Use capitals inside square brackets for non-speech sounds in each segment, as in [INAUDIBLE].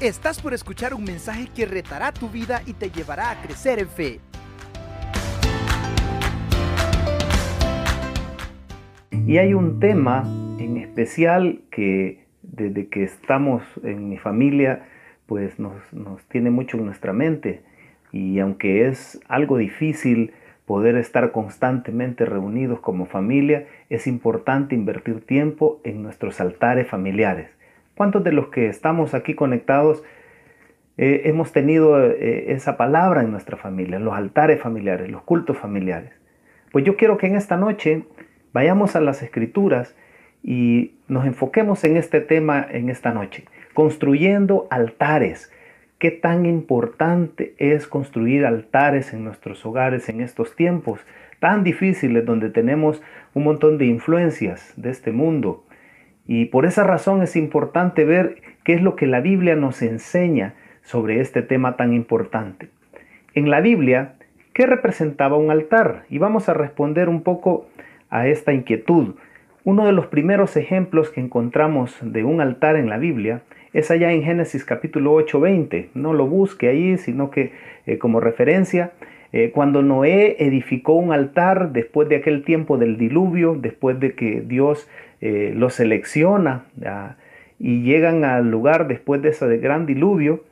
Estás por escuchar un mensaje que retará tu vida y te llevará a crecer en fe. Y hay un tema en especial que desde que estamos en mi familia, pues nos, tiene mucho en nuestra mente. Y aunque es algo difícil poder estar constantemente reunidos como familia, es importante invertir tiempo en nuestros altares familiares. ¿Cuántos de los que estamos aquí conectados eh, hemos tenido eh, esa palabra en nuestra familia, los altares familiares, los cultos familiares? Pues yo quiero que en esta noche vayamos a las escrituras y nos enfoquemos en este tema en esta noche, construyendo altares. ¿Qué tan importante es construir altares en nuestros hogares en estos tiempos tan difíciles donde tenemos un montón de influencias de este mundo? Y por esa razón es importante ver qué es lo que la Biblia nos enseña sobre este tema tan importante. En la Biblia, ¿qué representaba un altar? Y vamos a responder un poco a esta inquietud. Uno de los primeros ejemplos que encontramos de un altar en la Biblia es allá en Génesis capítulo 8, 20. No lo busque ahí, sino que eh, como referencia, eh, cuando Noé edificó un altar después de aquel tiempo del diluvio, después de que Dios eh, los selecciona y llegan al lugar después de ese gran diluvio,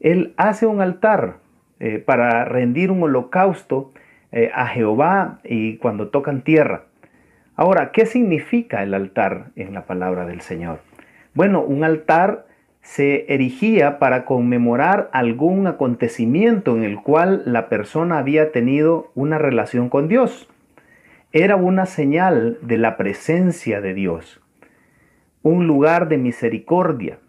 él hace un altar eh, para rendir un holocausto eh, a Jehová y cuando tocan tierra. Ahora, ¿qué significa el altar en la palabra del Señor? Bueno, un altar se erigía para conmemorar algún acontecimiento en el cual la persona había tenido una relación con Dios era una señal de la presencia de Dios, un lugar de misericordia,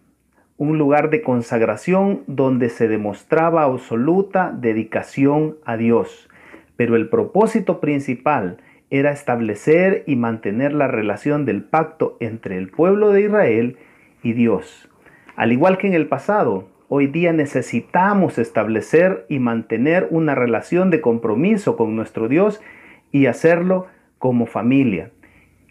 un lugar de consagración donde se demostraba absoluta dedicación a Dios. Pero el propósito principal era establecer y mantener la relación del pacto entre el pueblo de Israel y Dios. Al igual que en el pasado, hoy día necesitamos establecer y mantener una relación de compromiso con nuestro Dios y hacerlo como familia.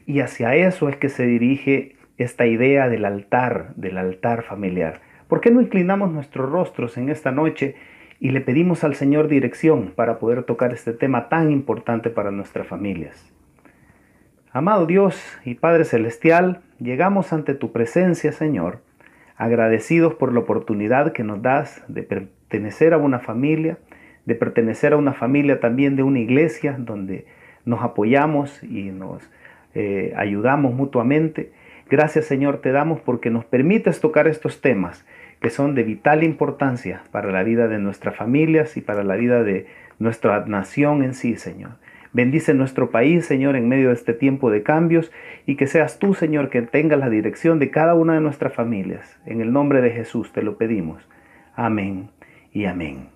Y hacia eso es que se dirige esta idea del altar, del altar familiar. ¿Por qué no inclinamos nuestros rostros en esta noche y le pedimos al Señor dirección para poder tocar este tema tan importante para nuestras familias? Amado Dios y Padre Celestial, llegamos ante tu presencia, Señor, agradecidos por la oportunidad que nos das de pertenecer a una familia, de pertenecer a una familia también de una iglesia donde nos apoyamos y nos eh, ayudamos mutuamente. Gracias Señor te damos porque nos permites tocar estos temas que son de vital importancia para la vida de nuestras familias y para la vida de nuestra nación en sí, Señor. Bendice nuestro país, Señor, en medio de este tiempo de cambios y que seas tú, Señor, que tengas la dirección de cada una de nuestras familias. En el nombre de Jesús te lo pedimos. Amén y amén.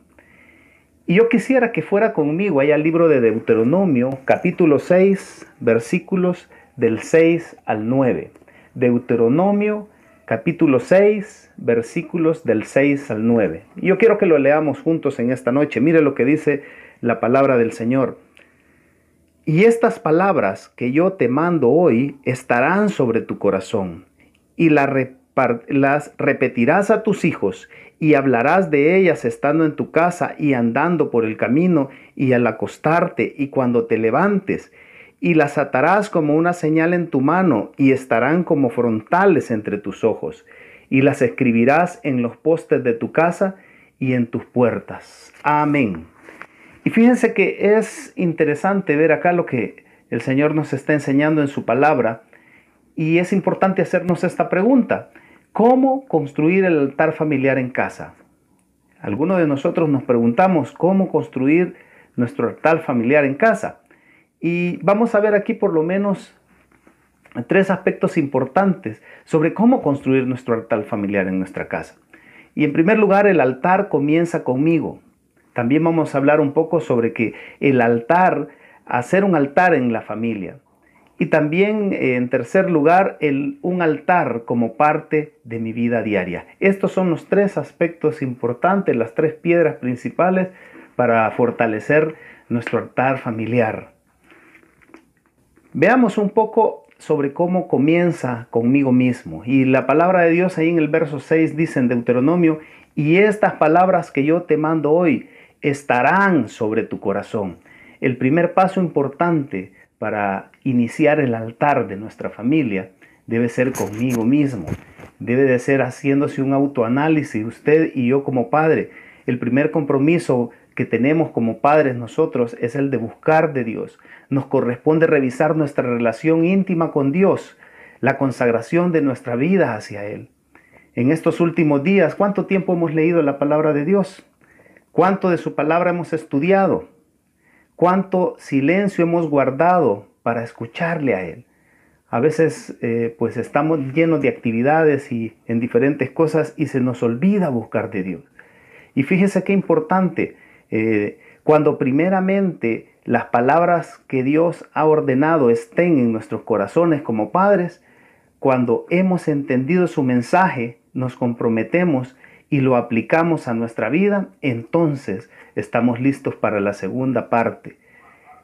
Y yo quisiera que fuera conmigo allá al libro de Deuteronomio, capítulo 6, versículos del 6 al 9. Deuteronomio, capítulo 6, versículos del 6 al 9. Y yo quiero que lo leamos juntos en esta noche. Mire lo que dice la palabra del Señor. Y estas palabras que yo te mando hoy estarán sobre tu corazón, y las repetirás a tus hijos, y hablarás de ellas estando en tu casa y andando por el camino y al acostarte y cuando te levantes, y las atarás como una señal en tu mano y estarán como frontales entre tus ojos, y las escribirás en los postes de tu casa y en tus puertas. Amén. Y fíjense que es interesante ver acá lo que el Señor nos está enseñando en su palabra, y es importante hacernos esta pregunta. ¿Cómo construir el altar familiar en casa? Algunos de nosotros nos preguntamos cómo construir nuestro altar familiar en casa. Y vamos a ver aquí por lo menos tres aspectos importantes sobre cómo construir nuestro altar familiar en nuestra casa. Y en primer lugar, el altar comienza conmigo. También vamos a hablar un poco sobre que el altar, hacer un altar en la familia. Y también, eh, en tercer lugar, un altar como parte de mi vida diaria. Estos son los tres aspectos importantes, las tres piedras principales para fortalecer nuestro altar familiar. Veamos un poco sobre cómo comienza conmigo mismo. Y la palabra de Dios ahí en el verso 6 dice en Deuteronomio, y estas palabras que yo te mando hoy estarán sobre tu corazón. El primer paso importante para iniciar el altar de nuestra familia debe ser conmigo mismo. Debe de ser haciéndose un autoanálisis, usted y yo como padre. El primer compromiso que tenemos como padres nosotros es el de buscar de Dios. Nos corresponde revisar nuestra relación íntima con Dios, la consagración de nuestra vida hacia Él. En estos últimos días, ¿cuánto tiempo hemos leído la palabra de Dios? ¿Cuánto de su palabra hemos estudiado? ¿Cuánto silencio hemos guardado para escucharle a Él? A veces eh, pues estamos llenos de actividades y en diferentes cosas y se nos olvida buscar de Dios. Y fíjese qué importante, eh, cuando primeramente las palabras que Dios ha ordenado estén en nuestros corazones como padres, cuando hemos entendido su mensaje, nos comprometemos y lo aplicamos a nuestra vida, entonces estamos listos para la segunda parte.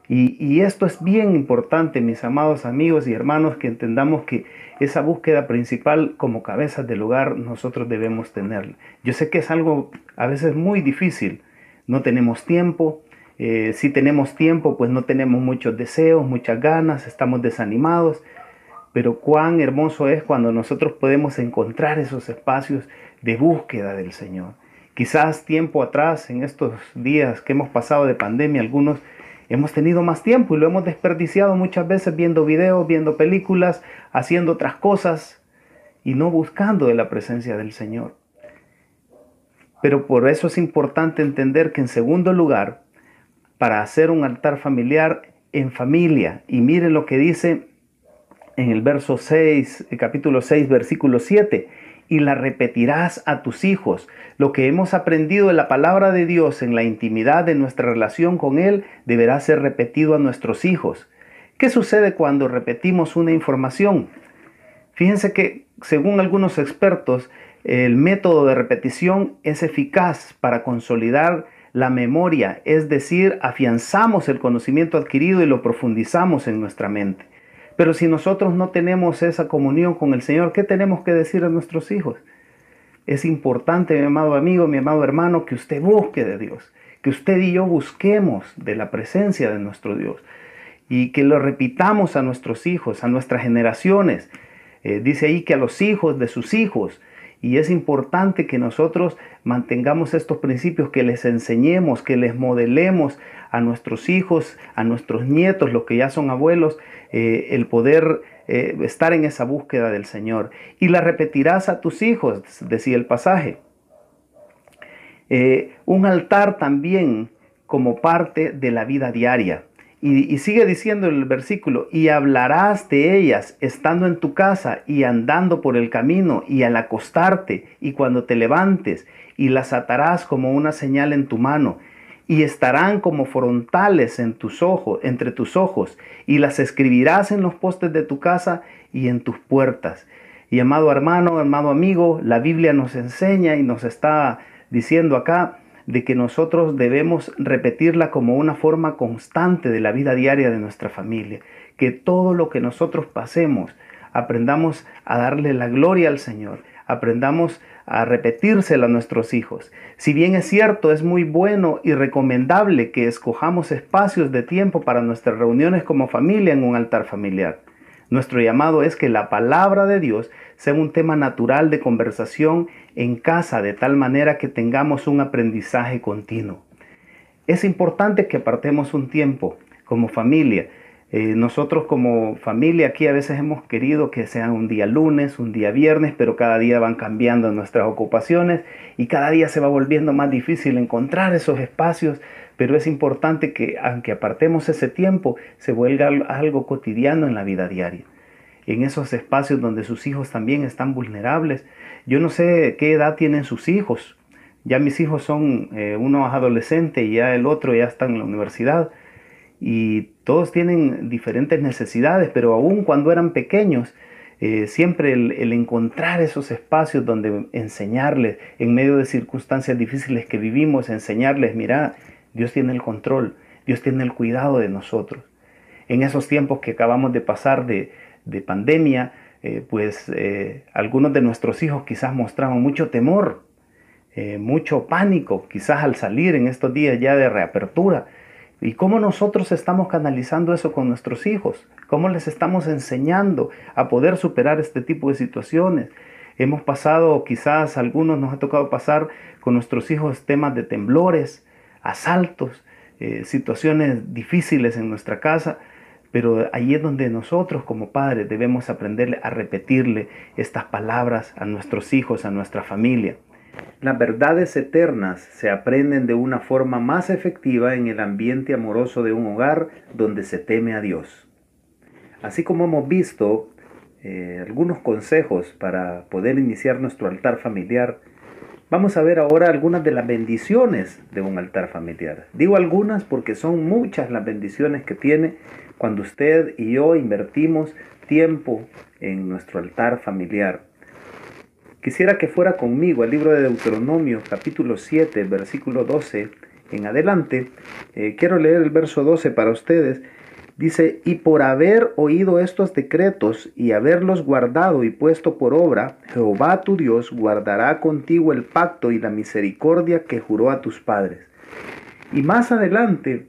Y, y, esto es bien importante, mis amados amigos y hermanos, que entendamos que esa búsqueda principal como cabezas del hogar nosotros debemos tenerla. Yo sé que es algo a veces muy difícil, no tenemos tiempo. Eh, si tenemos tiempo, pues no tenemos muchos deseos, muchas ganas, estamos desanimados. Pero cuán hermoso es cuando nosotros podemos encontrar esos espacios de búsqueda del Señor. Quizás tiempo atrás, en estos días que hemos pasado de pandemia, algunos hemos tenido más tiempo y lo hemos desperdiciado muchas veces viendo videos, viendo películas, haciendo otras cosas y no buscando de la presencia del Señor. Pero por eso es importante entender que en segundo lugar, para hacer un altar familiar en familia, y miren lo que dice en el verso 6, el capítulo 6, versículo 7, y la repetirás a tus hijos. Lo que hemos aprendido de la palabra de Dios en la intimidad de nuestra relación con Él deberá ser repetido a nuestros hijos. ¿Qué sucede cuando repetimos una información? Fíjense que, según algunos expertos, el método de repetición es eficaz para consolidar la memoria, es decir, afianzamos el conocimiento adquirido y lo profundizamos en nuestra mente. Pero si nosotros no tenemos esa comunión con el Señor, ¿qué tenemos que decir a nuestros hijos? Es importante, mi amado amigo, mi amado hermano, que usted busque de Dios, que usted y yo busquemos de la presencia de nuestro Dios y que lo repitamos a nuestros hijos, a nuestras generaciones. Eh, dice ahí que a los hijos de sus hijos, y es importante que nosotros mantengamos estos principios, que les enseñemos, que les modelemos a nuestros hijos, a nuestros nietos, los que ya son abuelos, eh, el poder eh, estar en esa búsqueda del Señor. Y la repetirás a tus hijos, decía el pasaje. Eh, un altar también como parte de la vida diaria. Y, sigue diciendo el versículo, y hablarás de ellas estando en tu casa y andando por el camino y al acostarte y cuando te levantes, y las atarás como una señal en tu mano, y estarán como frontales en tus ojos, entre tus ojos, y las escribirás en los postes de tu casa y en tus puertas. Y amado hermano, amado amigo, la Biblia nos enseña y nos está diciendo acá, de que nosotros debemos repetirla como una forma constante de la vida diaria de nuestra familia, que todo lo que nosotros pasemos aprendamos a darle la gloria al Señor, aprendamos a repetírsela a nuestros hijos. Si bien es cierto, es muy bueno y recomendable que escojamos espacios de tiempo para nuestras reuniones como familia en un altar familiar. Nuestro llamado es que la palabra de Dios sea un tema natural de conversación en casa de tal manera que tengamos un aprendizaje continuo. Es importante que apartemos un tiempo como familia. Eh, nosotros como familia aquí a veces hemos querido que sea un día lunes, un día viernes, pero cada día van cambiando nuestras ocupaciones y cada día se va volviendo más difícil encontrar esos espacios, pero es importante que aunque apartemos ese tiempo, se vuelva algo cotidiano en la vida diaria en esos espacios donde sus hijos también están vulnerables. Yo no sé qué edad tienen sus hijos. Ya mis hijos son, eh, uno es adolescente y ya el otro ya está en la universidad. Y todos tienen diferentes necesidades, pero aún cuando eran pequeños, eh, siempre el, el, encontrar esos espacios donde enseñarles, en medio de circunstancias difíciles que vivimos, enseñarles, mira, Dios tiene el control, Dios tiene el cuidado de nosotros. En esos tiempos que acabamos de pasar de, de pandemia, eh, pues eh, algunos de nuestros hijos quizás mostraban mucho temor, mucho pánico, quizás al salir en estos días ya de reapertura. ¿Y cómo nosotros estamos canalizando eso con nuestros hijos? ¿Cómo les estamos enseñando a poder superar este tipo de situaciones? Hemos pasado, quizás algunos nos ha tocado pasar con nuestros hijos temas de temblores, asaltos, eh, situaciones difíciles en nuestra casa, pero ahí es donde nosotros como padres debemos aprenderle a repetirle estas palabras a nuestros hijos, a nuestra familia. Las verdades eternas se aprenden de una forma más efectiva en el ambiente amoroso de un hogar donde se teme a Dios. Así como hemos visto eh, algunos consejos para poder iniciar nuestro altar familiar, vamos a ver ahora algunas de las bendiciones de un altar familiar. Digo algunas porque son muchas las bendiciones que tiene cuando usted y yo invertimos tiempo en nuestro altar familiar. Quisiera que fuera conmigo el libro de Deuteronomio capítulo 7 versículo 12 en adelante. Eh, quiero leer el verso 12 para ustedes. Dice, y por haber oído estos decretos y haberlos guardado y puesto por obra, Jehová tu Dios guardará contigo el pacto y la misericordia que juró a tus padres. Y más adelante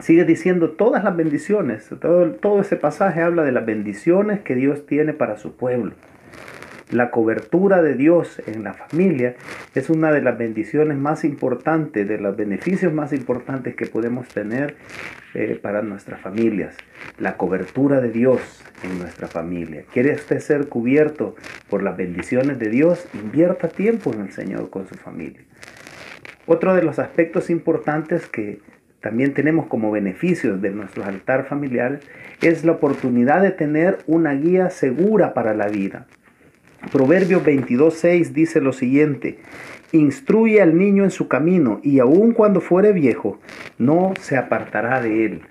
sigue diciendo todas las bendiciones, todo, todo ese pasaje habla de las bendiciones que Dios tiene para su pueblo. La cobertura de Dios en la familia es una de las bendiciones más importantes, de los beneficios más importantes que podemos tener eh, para nuestras familias. La cobertura de Dios en nuestra familia. ¿Quiere usted ser cubierto por las bendiciones de Dios? Invierta tiempo en el Señor con su familia. Otro de los aspectos importantes que también tenemos como beneficios de nuestro altar familiar es la oportunidad de tener una guía segura para la vida. Proverbios 22.6 dice lo siguiente, instruye al niño en su camino y aun cuando fuere viejo, no se apartará de él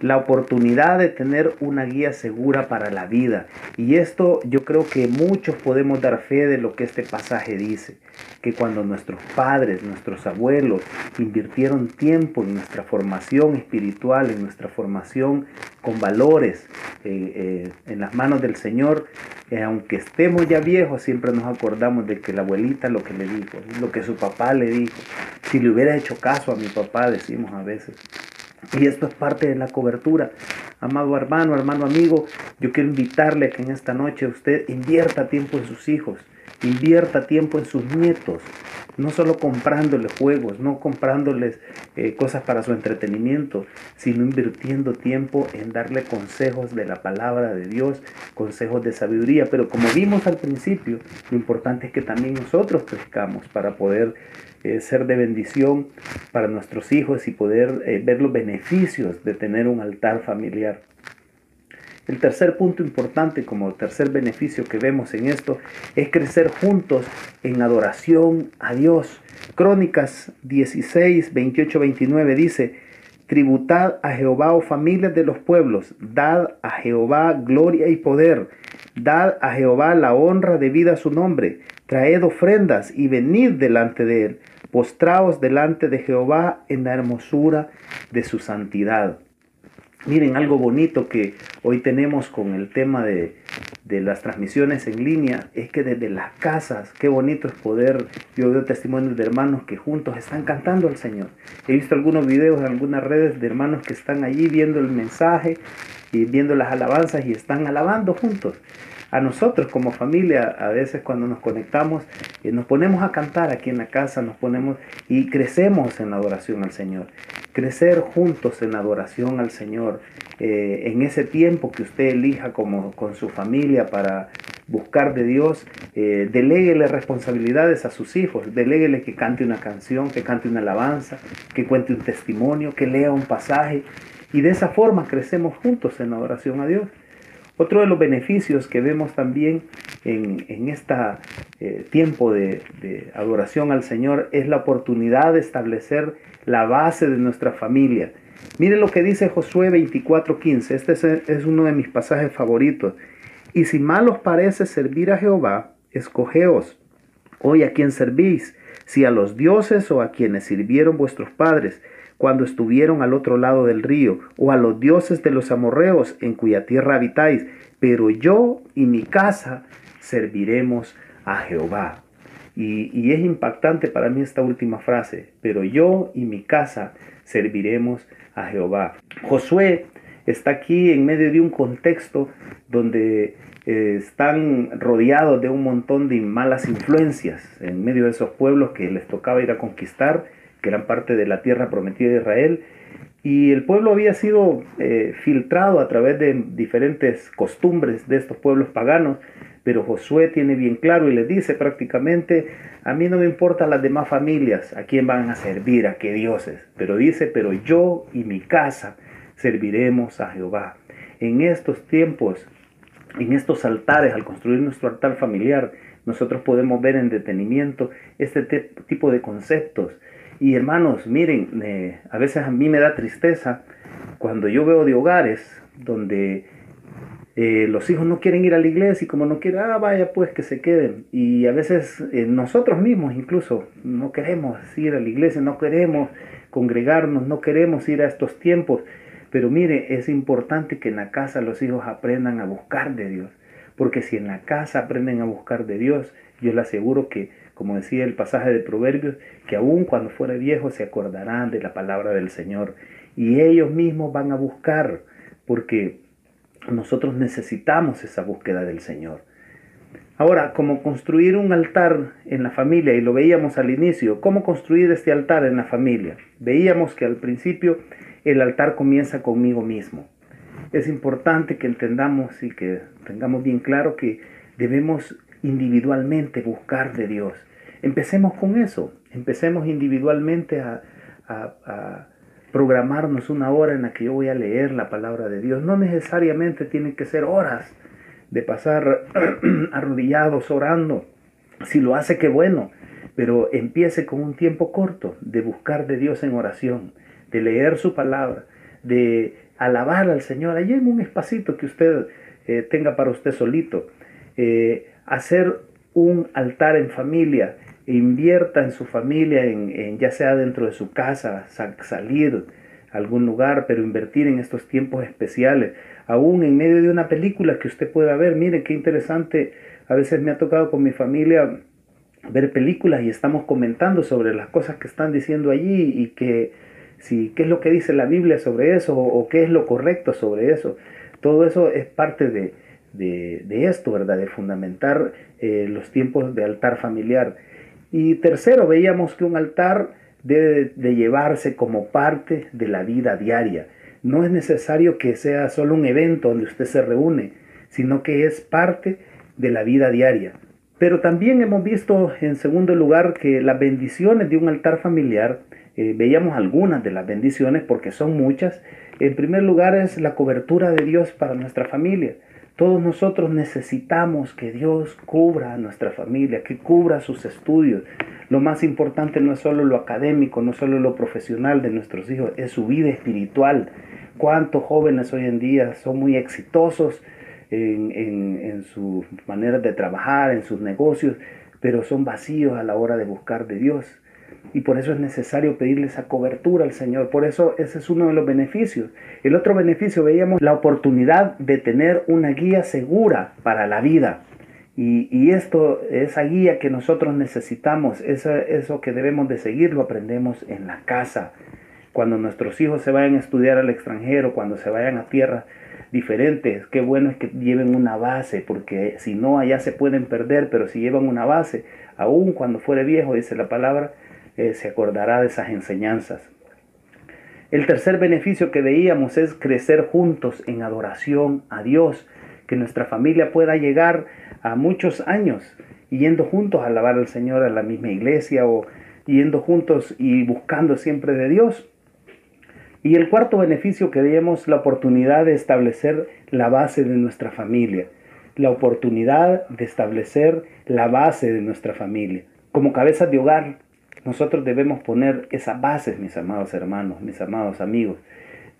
la oportunidad de tener una guía segura para la vida. Y esto yo creo que muchos podemos dar fe de lo que este pasaje dice, que cuando nuestros padres, nuestros abuelos invirtieron tiempo en nuestra formación espiritual, en nuestra formación con valores eh, eh, en las manos del Señor, eh, aunque estemos ya viejos, siempre nos acordamos de que la abuelita lo que le dijo, lo que su papá le dijo. Si le hubiera hecho caso a mi papá, decimos a veces, y esto es parte de la cobertura. Amado hermano, hermano amigo, yo quiero invitarle a que en esta noche usted invierta tiempo en sus hijos, invierta tiempo en sus nietos, no solo comprándoles juegos, no comprándoles eh, cosas para su entretenimiento, sino invirtiendo tiempo en darle consejos de la palabra de Dios, consejos de sabiduría. Pero como vimos al principio, lo importante es que también nosotros pescamos para poder eh, ser de bendición para nuestros hijos y poder eh, ver los beneficios de tener un altar familiar. El tercer punto importante como tercer beneficio que vemos en esto es crecer juntos en adoración a Dios. Crónicas 16, 28, 29 dice, Tributad a Jehová, oh familias de los pueblos, dad a Jehová gloria y poder, dad a Jehová la honra debida a su nombre, traed ofrendas y venid delante de él postraos delante de Jehová en la hermosura de su santidad. Miren, algo bonito que hoy tenemos con el tema de, las transmisiones en línea es que desde las casas, qué bonito es poder, yo veo testimonios de hermanos que juntos están cantando al Señor. He visto algunos videos en algunas redes de hermanos que están allí viendo el mensaje y viendo las alabanzas y están alabando juntos a nosotros como familia, a veces cuando nos conectamos, eh, nos ponemos a cantar aquí en la casa, nos ponemos y crecemos en la adoración al Señor. Crecer juntos en adoración al Señor, eh, en ese tiempo que usted elija como con su familia para buscar de Dios, eh, deleguele responsabilidades a sus hijos, deleguele que cante una canción, que cante una alabanza, que cuente un testimonio, que lea un pasaje, y de esa forma crecemos juntos en adoración a Dios. Otro de los beneficios que vemos también en, este tiempo de, adoración al Señor es la oportunidad de establecer la base de nuestra familia. Miren lo que dice Josué 24:15. Este es, es uno de mis pasajes favoritos. Y si mal os parece servir a Jehová, escogeos hoy a quien servís, si a los dioses o a quienes sirvieron vuestros padres cuando estuvieron al otro lado del río, o a los dioses de los amorreos en cuya tierra habitáis. pero yo y mi casa serviremos a Jehová. Y, es impactante para mí esta última frase, pero yo y mi casa serviremos a Jehová. Josué está aquí en medio de un contexto donde eh, están rodeados de un montón de malas influencias, en medio de esos pueblos que les tocaba ir a conquistar, que eran parte de la tierra prometida de Israel, y el pueblo había sido eh, filtrado a través de diferentes costumbres de estos pueblos paganos, pero Josué tiene bien claro y le dice prácticamente, a mí no me importan las demás familias, a quién van a servir, a qué dioses, pero dice, pero yo y mi casa serviremos a Jehová. En estos tiempos, en estos altares, al construir nuestro altar familiar, nosotros podemos ver en detenimiento este tipo de conceptos. Y hermanos, miren, eh, a veces a mí me da tristeza cuando yo veo de hogares donde eh, los hijos no quieren ir a la iglesia y como no quieren, ah, vaya pues que se queden. Y a veces eh, nosotros mismos incluso no queremos ir a la iglesia, no queremos congregarnos, no queremos ir a estos tiempos. Pero mire, es importante que en la casa los hijos aprendan a buscar de Dios. Porque si en la casa aprenden a buscar de Dios, yo le aseguro que, como decía el pasaje de Proverbios, que aun cuando fuera viejo se acordarán de la palabra del Señor. Y ellos mismos van a buscar, porque nosotros necesitamos esa búsqueda del Señor. Ahora, como construir un altar en la familia, y lo veíamos al inicio, ¿cómo construir este altar en la familia? Veíamos que al principio el altar comienza conmigo mismo. Es importante que entendamos y que tengamos bien claro que debemos individualmente buscar de Dios. Empecemos con eso, empecemos individualmente a, programarnos una hora en la que yo voy a leer la palabra de Dios. No necesariamente tienen que ser horas de pasar [CLEARS THROAT] arrodillados orando. Si lo hace, qué bueno. Pero empiece con un tiempo corto de buscar de Dios en oración, de leer su palabra, de alabar al Señor. Allí en un espacito que usted eh, tenga para usted solito. Eh, hacer un altar en familia invierta en su familia, en, ya sea dentro de su casa, salir a algún lugar, pero invertir en estos tiempos especiales, aún en medio de una película que usted pueda ver. Mire qué interesante, a veces me ha tocado con mi familia ver películas y estamos comentando sobre las cosas que están diciendo allí y que si qué es lo que dice la Biblia sobre eso o, qué es lo correcto sobre eso. Todo eso es parte de, de, esto, ¿verdad? De fundamentar eh, los tiempos de altar familiar. Y tercero, veíamos que un altar debe de llevarse como parte de la vida diaria. No es necesario que sea solo un evento donde usted se reúne, sino que es parte de la vida diaria. Pero también hemos visto en segundo lugar que las bendiciones de un altar familiar, eh, veíamos algunas de las bendiciones porque son muchas. En primer lugar es la cobertura de Dios para nuestra familia. Todos nosotros necesitamos que Dios cubra a nuestra familia, que cubra sus estudios. Lo más importante no es solo lo académico, no solo lo profesional de nuestros hijos, es su vida espiritual. ¿Cuántos jóvenes hoy en día son muy exitosos en, en su manera de trabajar, en sus negocios, pero son vacíos a la hora de buscar de Dios? Y por eso es necesario pedirle esa cobertura al Señor. Por eso ese es uno de los beneficios. El otro beneficio veíamos la oportunidad de tener una guía segura para la vida. Y, esto, esa guía que nosotros necesitamos, eso, eso que debemos de seguir, lo aprendemos en la casa. Cuando nuestros hijos se vayan a estudiar al extranjero, cuando se vayan a tierras diferentes, qué bueno es que lleven una base, porque si no allá se pueden perder, pero si llevan una base, aun cuando fuere viejo, dice la palabra, eh, se acordará de esas enseñanzas. El tercer beneficio que veíamos es crecer juntos en adoración a Dios, que nuestra familia pueda llegar a muchos años yendo juntos a alabar al Señor a la misma iglesia o yendo juntos y buscando siempre de Dios. Y el cuarto beneficio que veíamos, la oportunidad de establecer la base de nuestra familia, la oportunidad de establecer la base de nuestra familia. Como cabezas de hogar, nosotros debemos poner esas bases, mis amados hermanos, mis amados amigos.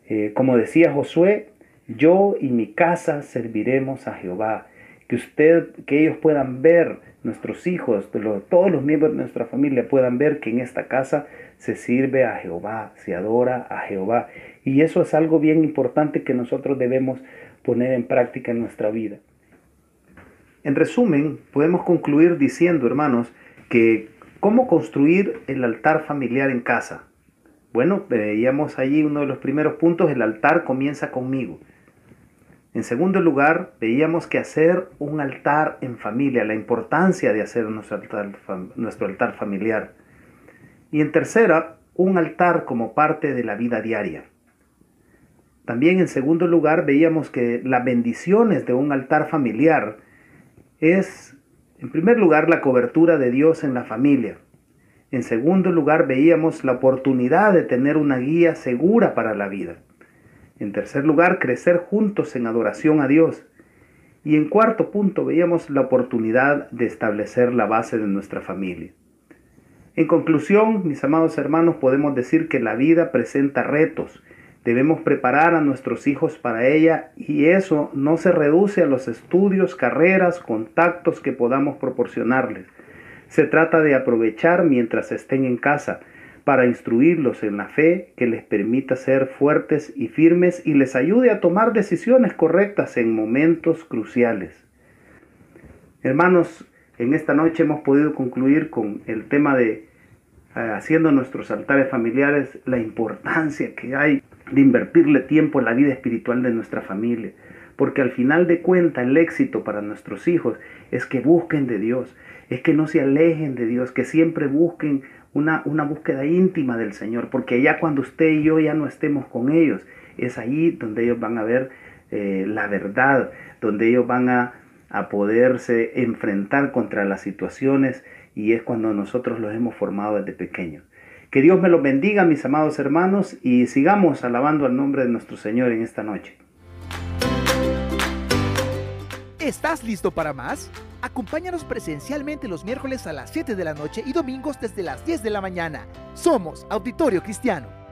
Eh, como decía Josué, yo y mi casa serviremos a Jehová. Que usted, que ellos puedan ver, nuestros hijos, todos los miembros de nuestra familia puedan ver que en esta casa se sirve a Jehová, se adora a Jehová. Y eso es algo bien importante que nosotros debemos poner en práctica en nuestra vida. En resumen, podemos concluir diciendo, hermanos, que cómo construir el altar familiar en casa. Bueno, veíamos allí uno de los primeros puntos, el altar comienza conmigo. En segundo lugar, veíamos que hacer un altar en familia, la importancia de hacer nuestro altar, nuestro altar familiar. Y en tercera, un altar como parte de la vida diaria. También en segundo lugar veíamos que las bendiciones de un altar familiar es, en primer lugar, la cobertura de Dios en la familia. En segundo lugar, veíamos la oportunidad de tener una guía segura para la vida. En tercer lugar, crecer juntos en adoración a Dios. Y en cuarto punto, veíamos la oportunidad de establecer la base de nuestra familia. En conclusión, mis amados hermanos, podemos decir que la vida presenta retos Debemos preparar a nuestros hijos para ella y eso no se reduce a los estudios, carreras, contactos que podamos proporcionarles. Se trata de aprovechar mientras estén en casa para instruirlos en la fe que les permita ser fuertes y firmes y les ayude a tomar decisiones correctas en momentos cruciales. Hermanos, en esta noche hemos podido concluir con el tema de eh, haciendo nuestros altares familiares la importancia que hay de invertirle tiempo en la vida espiritual de nuestra familia. Porque al final de cuentas el éxito para nuestros hijos es que busquen de Dios, es que no se alejen de Dios, que siempre busquen una, una búsqueda íntima del Señor, porque ya cuando usted y yo ya no estemos con ellos, es allí donde ellos van a ver eh, la verdad, donde ellos van a, a poderse enfrentar contra las situaciones y es cuando nosotros los hemos formado desde pequeños. Que Dios me los bendiga, mis amados hermanos, y sigamos alabando al nombre de nuestro Señor en esta noche. ¿Estás listo para más? Acompáñanos presencialmente los miércoles a las 7 de la noche y domingos desde las 10 de la mañana. Somos Auditorio Cristiano.